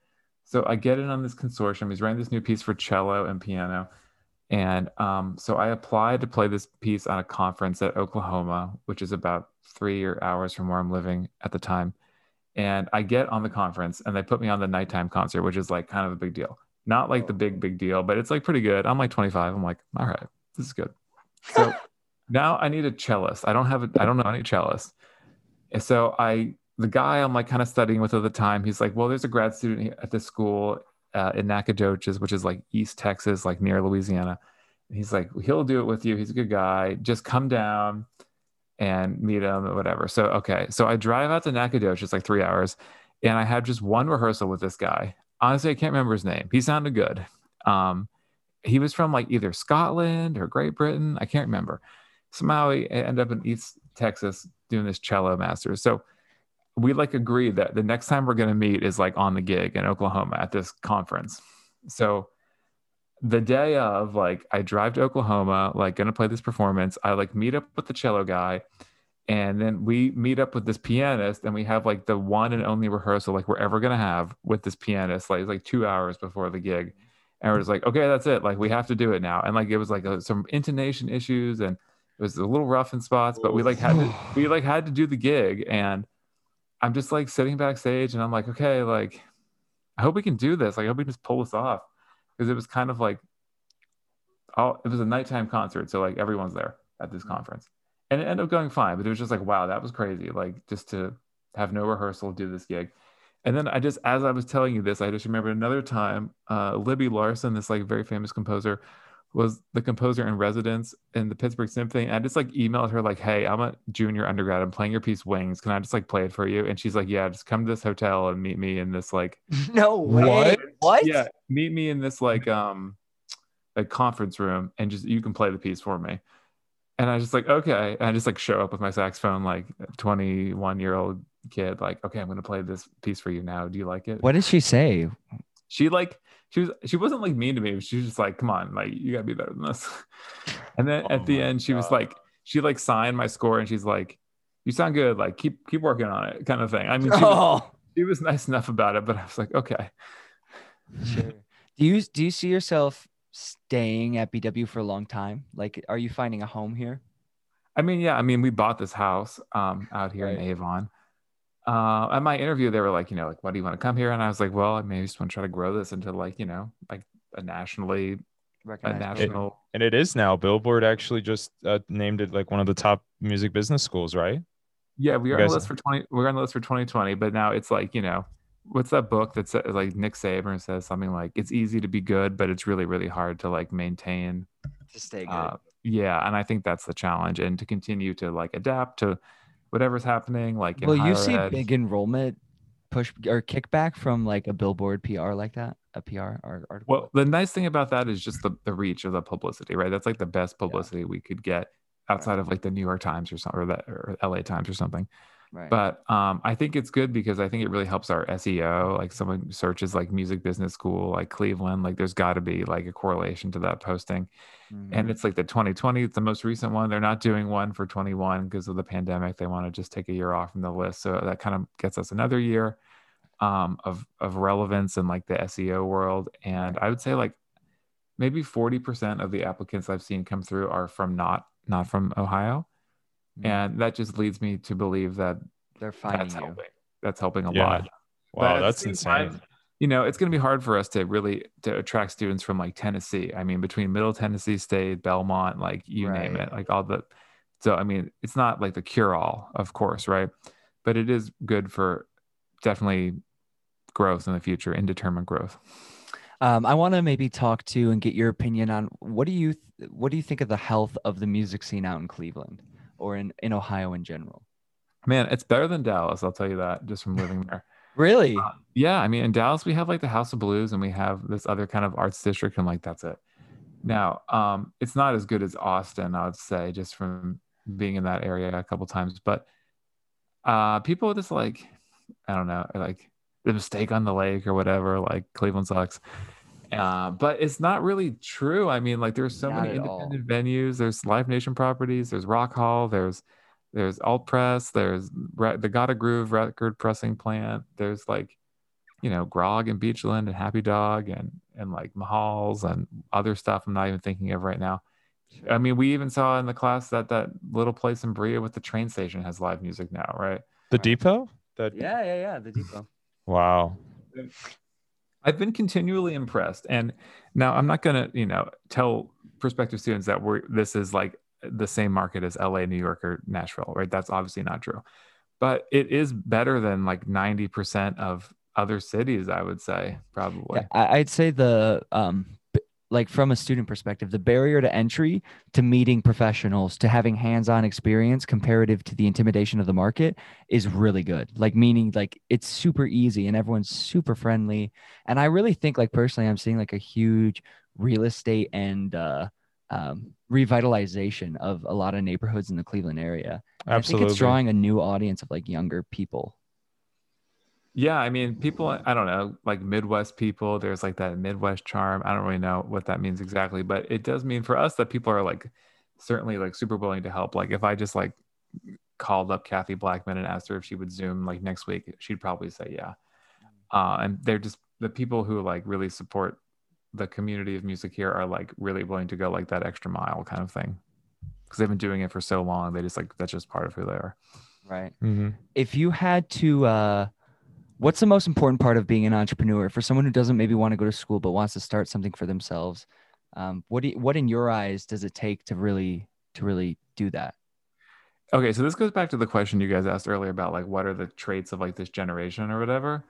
so i get in on this consortium he's writing this new piece for cello and piano and um, so I applied to play this piece on a conference at Oklahoma, which is about three or hours from where I'm living at the time. And I get on the conference and they put me on the nighttime concert, which is like kind of a big deal. Not like the big, big deal, but it's like pretty good. I'm like 25. I'm like, all right, this is good. So now I need a cellist. I don't have a, I don't know any cellist. And so I, the guy I'm like kind of studying with at the time, he's like, well, there's a grad student at this school uh, in Nacogdoches, which is like East Texas, like near Louisiana. And he's like, he'll do it with you. He's a good guy. Just come down and meet him or whatever. So, okay. So I drive out to Nacogdoches, like three hours, and I had just one rehearsal with this guy. Honestly, I can't remember his name. He sounded good. Um, he was from like either Scotland or Great Britain. I can't remember. Somehow he ended up in East Texas doing this cello master. So we like agreed that the next time we're going to meet is like on the gig in Oklahoma at this conference. So the day of, like, I drive to Oklahoma, like, going to play this performance. I like meet up with the cello guy, and then we meet up with this pianist, and we have like the one and only rehearsal like we're ever going to have with this pianist. Like, it's like two hours before the gig, and we're just like, okay, that's it. Like, we have to do it now. And like, it was like uh some intonation issues, and it was a little rough in spots, but we like had to, we like had to do the gig, and I'm just like sitting backstage and I'm like, okay, like, I hope we can do this. Like, I hope we can just pull this off. Because it was kind of like, oh, it was a nighttime concert. So, like, everyone's there at this conference. And it ended up going fine. But it was just like, wow, that was crazy. Like, just to have no rehearsal, do this gig. And then I just, as I was telling you this, I just remembered another time, uh, Libby Larsen, this like very famous composer, was the composer in residence in the Pittsburgh Symphony. And I just like emailed her like, "Hey, I'm a junior undergrad. I'm playing your piece Wings. Can I just like play it for you?" And she's like, "Yeah, just come to this hotel and meet me in this like no way. What? What? yeah, meet me in this like um a conference room and just you can play the piece for me. And I was just like, okay. And I just like show up with my saxophone, like 21 year old kid, like, okay, I'm gonna play this piece for you now. Do you like it? What did she say? She like she was she wasn't like mean to me. She was just like, come on, like you gotta be better than this. And then Oh at the end, she was like, she like signed my score and she's like, you sound good. Like keep keep working on it, kind of thing. I mean, she was, Oh, she was nice enough about it, but I was like, okay. sure. Do you do you see yourself staying at BW for a long time? Like, are you finding a home here? I mean, yeah, I mean, we bought this house um out here in Avon. Uh, at my interview, they were like, you know, like, why do you want to come here? And I was like, well, I maybe just want to try to grow this into like, you know, like a nationally, a Recognized program? national. And it is now. Billboard actually just uh, named it like one of the top music business schools, right? Yeah, we You are on the list for twenty. We're on the list for 2020, but now it's like, you know, what's that book that says like Nick Saban says something like it's easy to be good, but it's really, really hard to like maintain. to stay good. Uh, yeah, and I think that's the challenge, and to continue to like adapt to whatever's happening. Like, in Will you see ed. big enrollment push or kickback from like a billboard PR like that? A PR ar- article? Well, the nice thing about that is just the, the reach of the publicity, right? That's like the best publicity we could get outside of like the New York Times or something or that or LA Times or something. Right. But um, I think it's good because I think it really helps our SEO. Like someone searches like music business school, like Cleveland, like there's got to be like a correlation to that posting. Mhm. And it's like the 2020, it's the most recent one. They're not doing one for 21 because of the pandemic. They want to just take a year off from the list. So that kind of gets us another year um, of of relevance in like the SEO world. And I would say like maybe 40% of the applicants I've seen come through are from not not from Ohio. Mhm. And that just leads me to believe that they're finding that's you. helping. That's helping a Yeah. lot. Wow, the that's insane. time, you know, it's going to be hard for us to really to attract students from like Tennessee. I mean, between Middle Tennessee State, Belmont, like you name it, like all the. So I mean, it's not like the cure all, of course, right? But it is good for definitely growth in the future, indeterminate growth. Um, I want to maybe talk to and get your opinion on what do you th- what do you think of the health of the music scene out in Cleveland or in, in Ohio in general? Man, it's better than Dallas. I'll tell you that just from living there. Really? Uh, yeah, I mean, in Dallas, we have like the House of Blues and we have this other kind of arts district, and like that's it. Now, um, it's not as good as Austin, I would say, just from being in that area a couple times. But uh, people just like, I don't know, like the mistake on the lake or whatever, like Cleveland sucks. Uh, but it's not really true. I mean, like there's so Not many at all. independent venues. There's Live Nation properties. There's Rock Hall. There's there's Alt Press. There's Re- the Gotta Groove record pressing plant. There's like, you know, Grog and Beachland and Happy Dog and and like Mahall's and other stuff. I'm not even thinking of right now. I mean, we even saw in the class that that little place in Berea with the train station has live music now, right? The depot? That yeah, yeah, yeah. The depot. wow. I've been continually impressed. And now I'm not going to, you know, tell prospective students that we're this is like the same market as LA, New York, or Nashville, right? That's obviously not true. But it is better than like 90% of other cities, I would say, probably. Yeah, I'd say the um like from a student perspective, the barrier to entry to meeting professionals to having hands-on experience comparative to the intimidation of the market is really good. Like meaning like it's super easy and everyone's super friendly. And I really think like personally I'm seeing like a huge real estate and uh um, revitalization of a lot of neighborhoods in the Cleveland area. And I think it's drawing a new audience of like younger people. Yeah, I mean, people, I don't know, like Midwest people, there's like that Midwest charm. I don't really know what that means exactly, but it does mean for us that people are like certainly like super willing to help. Like if I just like called up Kathy Blackman and asked her if she would Zoom like next week, she'd probably say yeah. Uh, and they're just the people who like really support the community of music here are like really willing to go like that extra mile kind of thing because they've been doing it for so long. They just like that's just part of who they are. Right. Mhm. if you had to uh what's the most important part of being an entrepreneur for someone who doesn't maybe want to go to school but wants to start something for themselves um, what do you, what in your eyes does it take to really to really do that Okay, so this goes back to the question you guys asked earlier about like what are the traits of like this generation or whatever.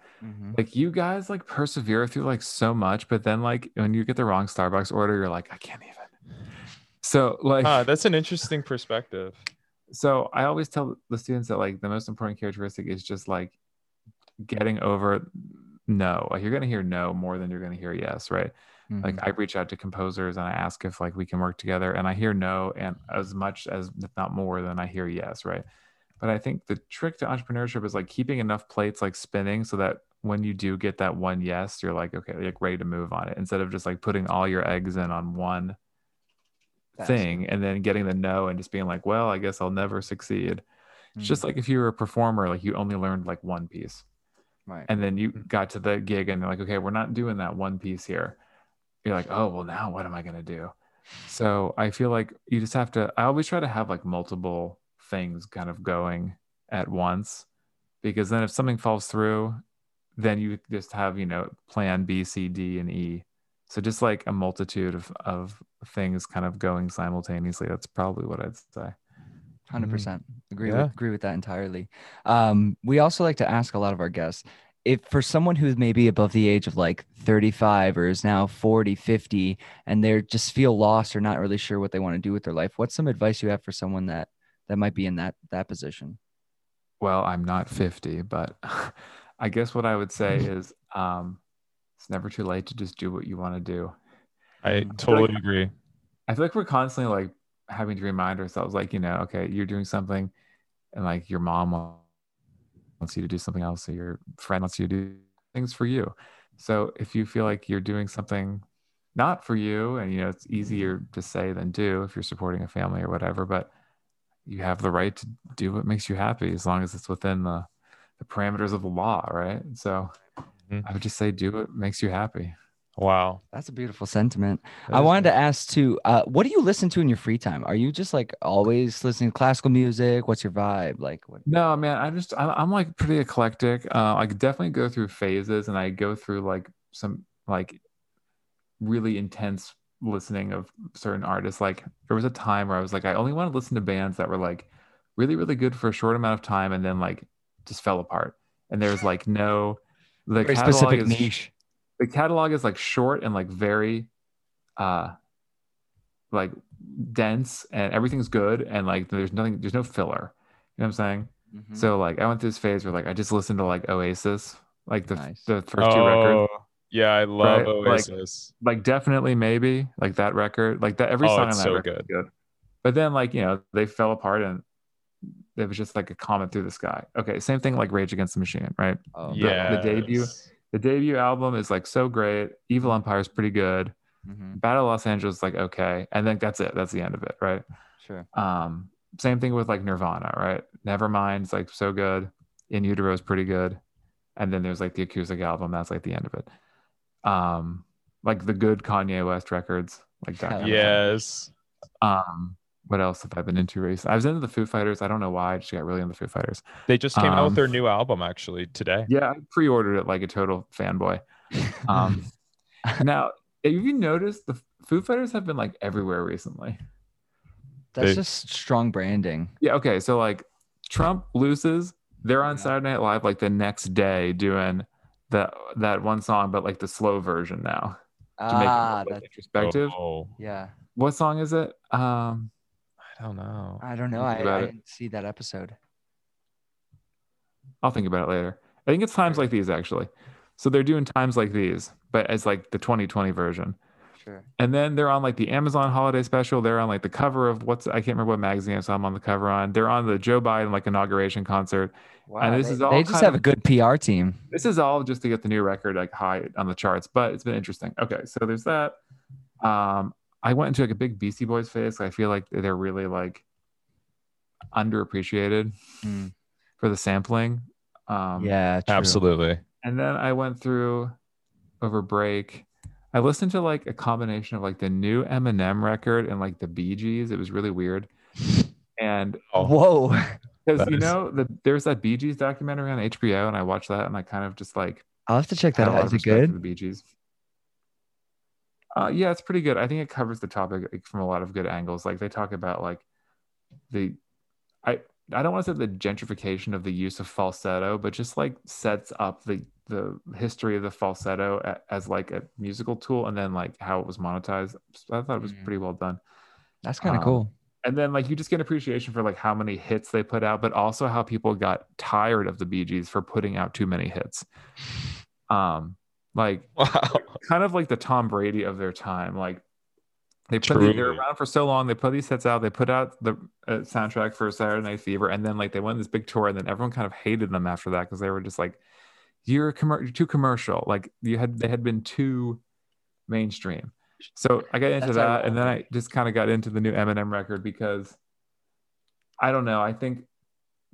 Like you guys like persevere through like so much, but then like when you get the wrong Starbucks order, you're like, I can't even. So like Ah, that's an interesting perspective. so I always tell the students that like the most important characteristic is just like getting over no. Like you're gonna hear no more than you're gonna hear yes, right? Mm-hmm. Like I reach out to composers and I ask if like we can work together, and I hear no, and as much as if not more than I hear yes, right? But I think the trick to entrepreneurship is like keeping enough plates like spinning so that when you do get that one yes, you're like okay, like ready to move on it instead of just like putting all your eggs in on one thing and then getting the no and just being like, well, I guess I'll never succeed. It's just Mm. like if you were a performer, like you only learned like one piece Right. and then you Mhm. got to the gig and they're like, okay, we're not doing that one piece here. You're like, oh, well, now what am I going to do? So I feel like you just have to, I always try to have like multiple things kind of going at once because then if something falls through, then you just have, you know, plan B, C, D, and E. So just like a multitude of, of things kind of going simultaneously. That's probably what I'd say. Hundred percent agree Yeah. with agree with that entirely. Um, we also like to ask a lot of our guests if for someone who's maybe above the age of like 35 or is now 40, 50, and they're just feel lost or not really sure what they want to do with their life, what's some advice you have for someone that that might be in that that position? well i'm not 50 but i guess what i would say is um it's never too late to just do what you want to do I Mhm. totally agree. i feel like we're constantly like having to remind ourselves like you know okay you're doing something and like your mom wants you to do something else or your friend wants you to do things for you. So if you feel like you're doing something not for you and you know it's easier to say than do if you're supporting a family or whatever but you have the right to do what makes you happy as long as it's within the the parameters of the law right? So Mhm. i would just say do what makes you happy Wow. That's a beautiful sentiment. That I wanted good. to ask too, uh, what do you listen to in your free time? Are you just like always listening to classical music? What's your vibe? Like what No, man, I just I- I'm like pretty eclectic. Uh, I could definitely go through phases, and I go through like some like really intense listening of certain artists. Like there was a time where I was like, I only want to listen to bands that were like really really good for a short amount of time, and then like just fell apart. And there's like no the very specific is, niche? The catalog is like short and like very uh like dense and everything's good and like there's nothing there's no filler you know what i'm saying Mhm. so like I went through this phase where like I just listened to like Oasis, like the Nice. the first two records, Oh, Yeah, I love Right? Oasis. like definitely maybe like that record, like that every Oh, song on it's that so record is good. But then like you know they fell apart and it was just like a comet through the sky. Okay, same thing like Rage Against the Machine, right? Oh, yeah. the debut- The debut album is like so great. Evil Empire is pretty good. mhm, Battle of Los Angeles is like okay, and then that's it. That's the end of it, right? Sure. Um, same thing with like Nirvana, right? Nevermind is like so good. In Utero is pretty good. And then there's like the acoustic album. That's like the end of it. Um, like the good Kanye West records, like that. Hell kind of. Yes. Um, what else have I been into recently? I was into the Foo Fighters. I don't know why. I just got really into the Foo Fighters. They just came out Um, with their new album actually today. Yeah, I pre-ordered it like a total fanboy. Um, now, have you noticed the Foo Fighters have been like everywhere recently? That's they- just strong branding. Yeah. Okay. So like Trump loses, they're on Yeah. Saturday Night Live like the next day doing that that one song, but like the slow version now to make it Ah, more, like, that, introspective. Oh, yeah. What song is it? Um, I don't know. I don't know. I, I didn't see that episode. I'll think about it later. I think it's times like these actually. So they're doing times like these, but as like the 2020 version. Sure. And then they're on like the Amazon holiday special. They're on like the cover of what's I can't remember what magazine so I'm on the cover on. They're on the Joe Biden like inauguration concert. Wow. this they, is all they just kind have a good PR team. This is all just to get the new record like high on the charts, but it's been interesting. Okay, so there's that. Um, I went into like a big Beastie Boys phase. I feel like they're really like underappreciated Mm. for the sampling. Um, yeah, true. Absolutely. And then I went through over break. I listened to like a combination of like the new Eminem record and like the Bee Gees. It was really weird. And Oh, Whoa. because you is- know the, there's that Bee Gees documentary on HBO, and I watched that, and I kind of just like I'll have to check had that out. Is it for good? the Bee Gees. Uh, yeah, it's pretty good. I think it covers the topic like, from a lot of good angles. Like they talk about like the, I I don't want to say the gentrification of the use of falsetto, but just like sets up the the history of the falsetto as like a musical tool, and then like how it was monetized. I thought it was Mm. pretty well done. That's kind of Um, cool. And then like you just get appreciation for like how many hits they put out, but also how people got tired of the Bee Gees for putting out too many hits. Um, like Wow. kind of like the Tom Brady of their time. Like they put these, they were Truly. around for so long. They put these sets out. They put out the uh, soundtrack for Saturday Night Fever, and then like they went on this big tour, and then everyone kind of hated them after that because they were just like, "You're a commer- you're too commercial." Like you had they had been too mainstream. So I got into That's that, and then I just kind of got into the new Eminem record because I don't know. I think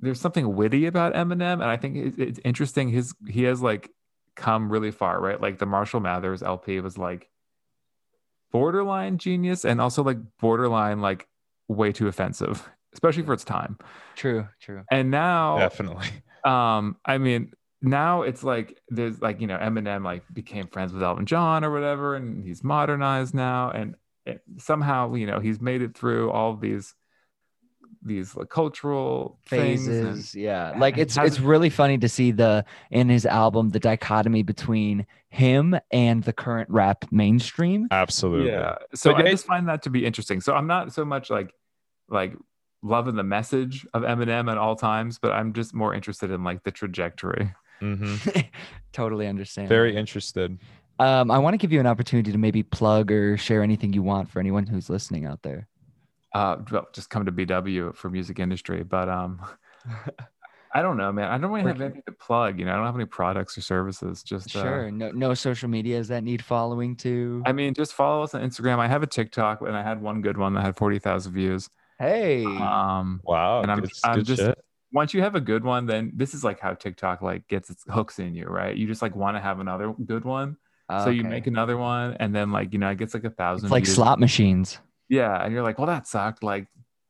there's something witty about Eminem, and I think it's, it's interesting. His he has like come really far, right? Like the Marshall Mathers LP was like borderline genius and also like borderline like way too offensive, especially for its time. True, true. And now, Definitely. um, I mean, now it's like there's like you know Eminem like became friends with Elton John or whatever, and he's modernized now, and it, somehow you know he's made it through all of these these like, cultural things and- Phases, yeah. Like it it's it's really funny to see the in his album the dichotomy between him and the current rap mainstream. Absolutely. Yeah. So But I it- just find that to be interesting. So I'm not so much like like loving the message of Eminem at all times, but I'm just more interested in like the trajectory. Mm-hmm. totally understand. Very interested. Um, I want to give you an opportunity to maybe plug or share anything you want for anyone who's listening out there. Uh well, just come to BW for music industry. But um I don't know, man. I don't really have anything to plug. You know, I don't have any products or services. Just uh, Sure. No, no social medias that need following too. I mean, just follow us on Instagram. I have a TikTok, and I had one good one that had forty thousand views. hey. Um, Wow. And I'm- good, I'm good just- shit. once you have a good one, then this is like how TikTok like gets its hooks in you, right? You just like want to have another good one, so you make another one, and then like you know it gets like a thousand. it's like views. slot machines. Yeah, and you're like, well, that sucked. Like,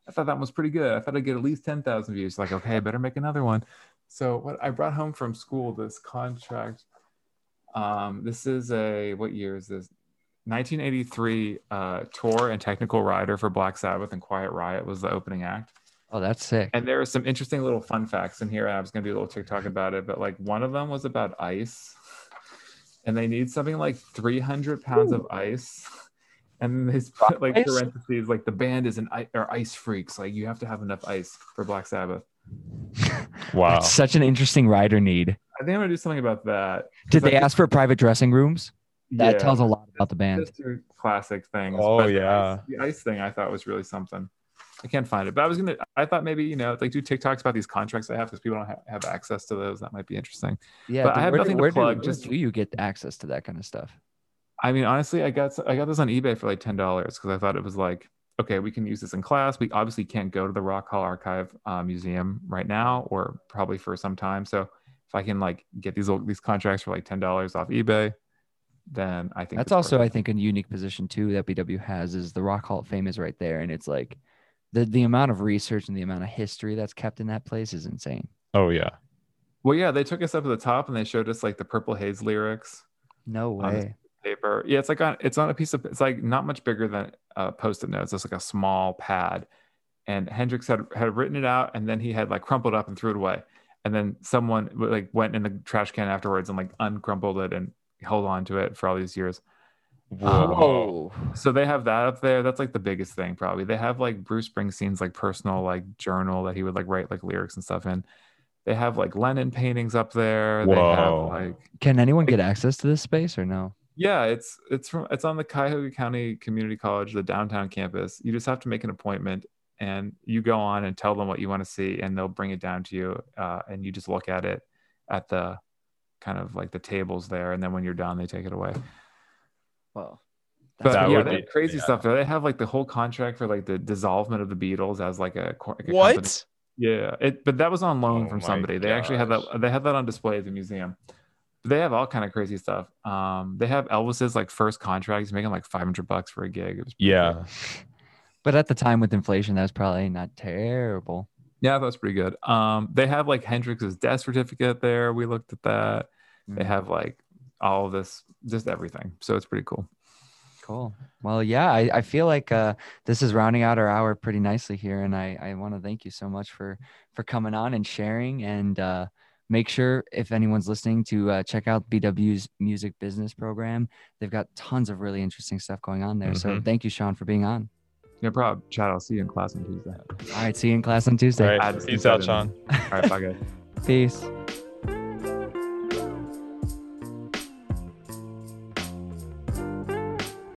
I thought that one was pretty good. I thought I'd get at least ten thousand views. Like, okay, I better make another one. So what I brought home from school this contract. Um, this is a what year is this? 1983 uh, tour and technical rider for Black Sabbath and Quiet Riot was the opening act. Oh, that's sick. And there are some interesting little fun facts in here. I was going to do a little TikTok about it, but like one of them was about ice. And they need something like 300 pounds of ice. And they put like Ice? parentheses, like the band is an ice or ice freaks. Like you have to have enough ice for Black Sabbath. Wow. That's such an interesting rider need. I think I'm going to do something about that. Did Like, they ask for private dressing rooms? That yeah, tells a lot about the band. Classic things. Oh, but the yeah. ice- The ice thing I thought was really something. I can't find it, but I was gonna. I thought maybe you know, like do TikToks about these contracts I have because people don't ha- have access to those. That might be interesting. Yeah, But I have where, nothing do, to where, do, plug, where just- do you get access to that kind of stuff? I mean, honestly, I got I got this on eBay for like ten dollars because I thought it was like, okay, we can use this in class. We obviously can't go to the Rock Hall Archive uh, Museum right now, or probably for some time. So if I can like get these old- these contracts for like ten dollars off eBay, then I think That's it's also, I think, a unique position too that BW has is the Rock Hall of Fame is right there, and it's like the the amount of research and the amount of history that's kept in that place is insane. Oh yeah. Well, yeah, they took us up to the top and they showed us like the Purple Haze lyrics No On this- way. Paper. Yeah, it's like on it's on a piece of it's like not much bigger than uh, post-it notes. It's like a small pad, and Hendrix had had written it out, and then he had like crumpled up and threw it away, and then someone like went in the trash can afterwards and like uncrumpled it and held on to it for all these years. Whoa. So they have that up there. That's like the biggest thing probably. They have like Bruce Springsteen's like personal like journal that he would like write like lyrics and stuff in. They have like Lennon paintings up there. They have Whoa. like Can anyone get access to this space or no? Yeah, it's it's from it's on the Cuyahoga County Community College, the downtown campus. You just have to make an appointment, and you go on and tell them what you want to see, and they'll bring it down to you, uh, and you just look at it at the kind of like the tables there, and then when you're done, they take it away. Well, But That yeah, would be- crazy yeah. stuff. They have like the whole contract for like the dissolvement of the Beatles as like a, like a company. What? Yeah, it but that was on loan Oh from my somebody. They actually had that they had that on display at the museum. But they have all kind of crazy stuff. Um, they have Elvis's like first contract. He's making like 500 bucks for a gig. It was Yeah. good. but at the time with inflation, that was probably not terrible. Yeah, that was pretty good. Um, they have like Hendrix's death certificate there. We looked at that. They Mm. have like all of this, just everything. So it's pretty cool. Cool. Well, yeah, I, I feel like uh, this is rounding out our hour pretty nicely here, and I, I want to thank you so much for for coming on and sharing. And uh, make sure if anyone's listening to uh, check out BW's music business program. They've got tons of really interesting stuff going on there. So Mhm. thank you, Sean, for being on. No problem. Chad, I'll see you in class on Tuesday. All right, see you in class on Tuesday. All Add right. Peace out. Sean. All right, bye guys. Peace.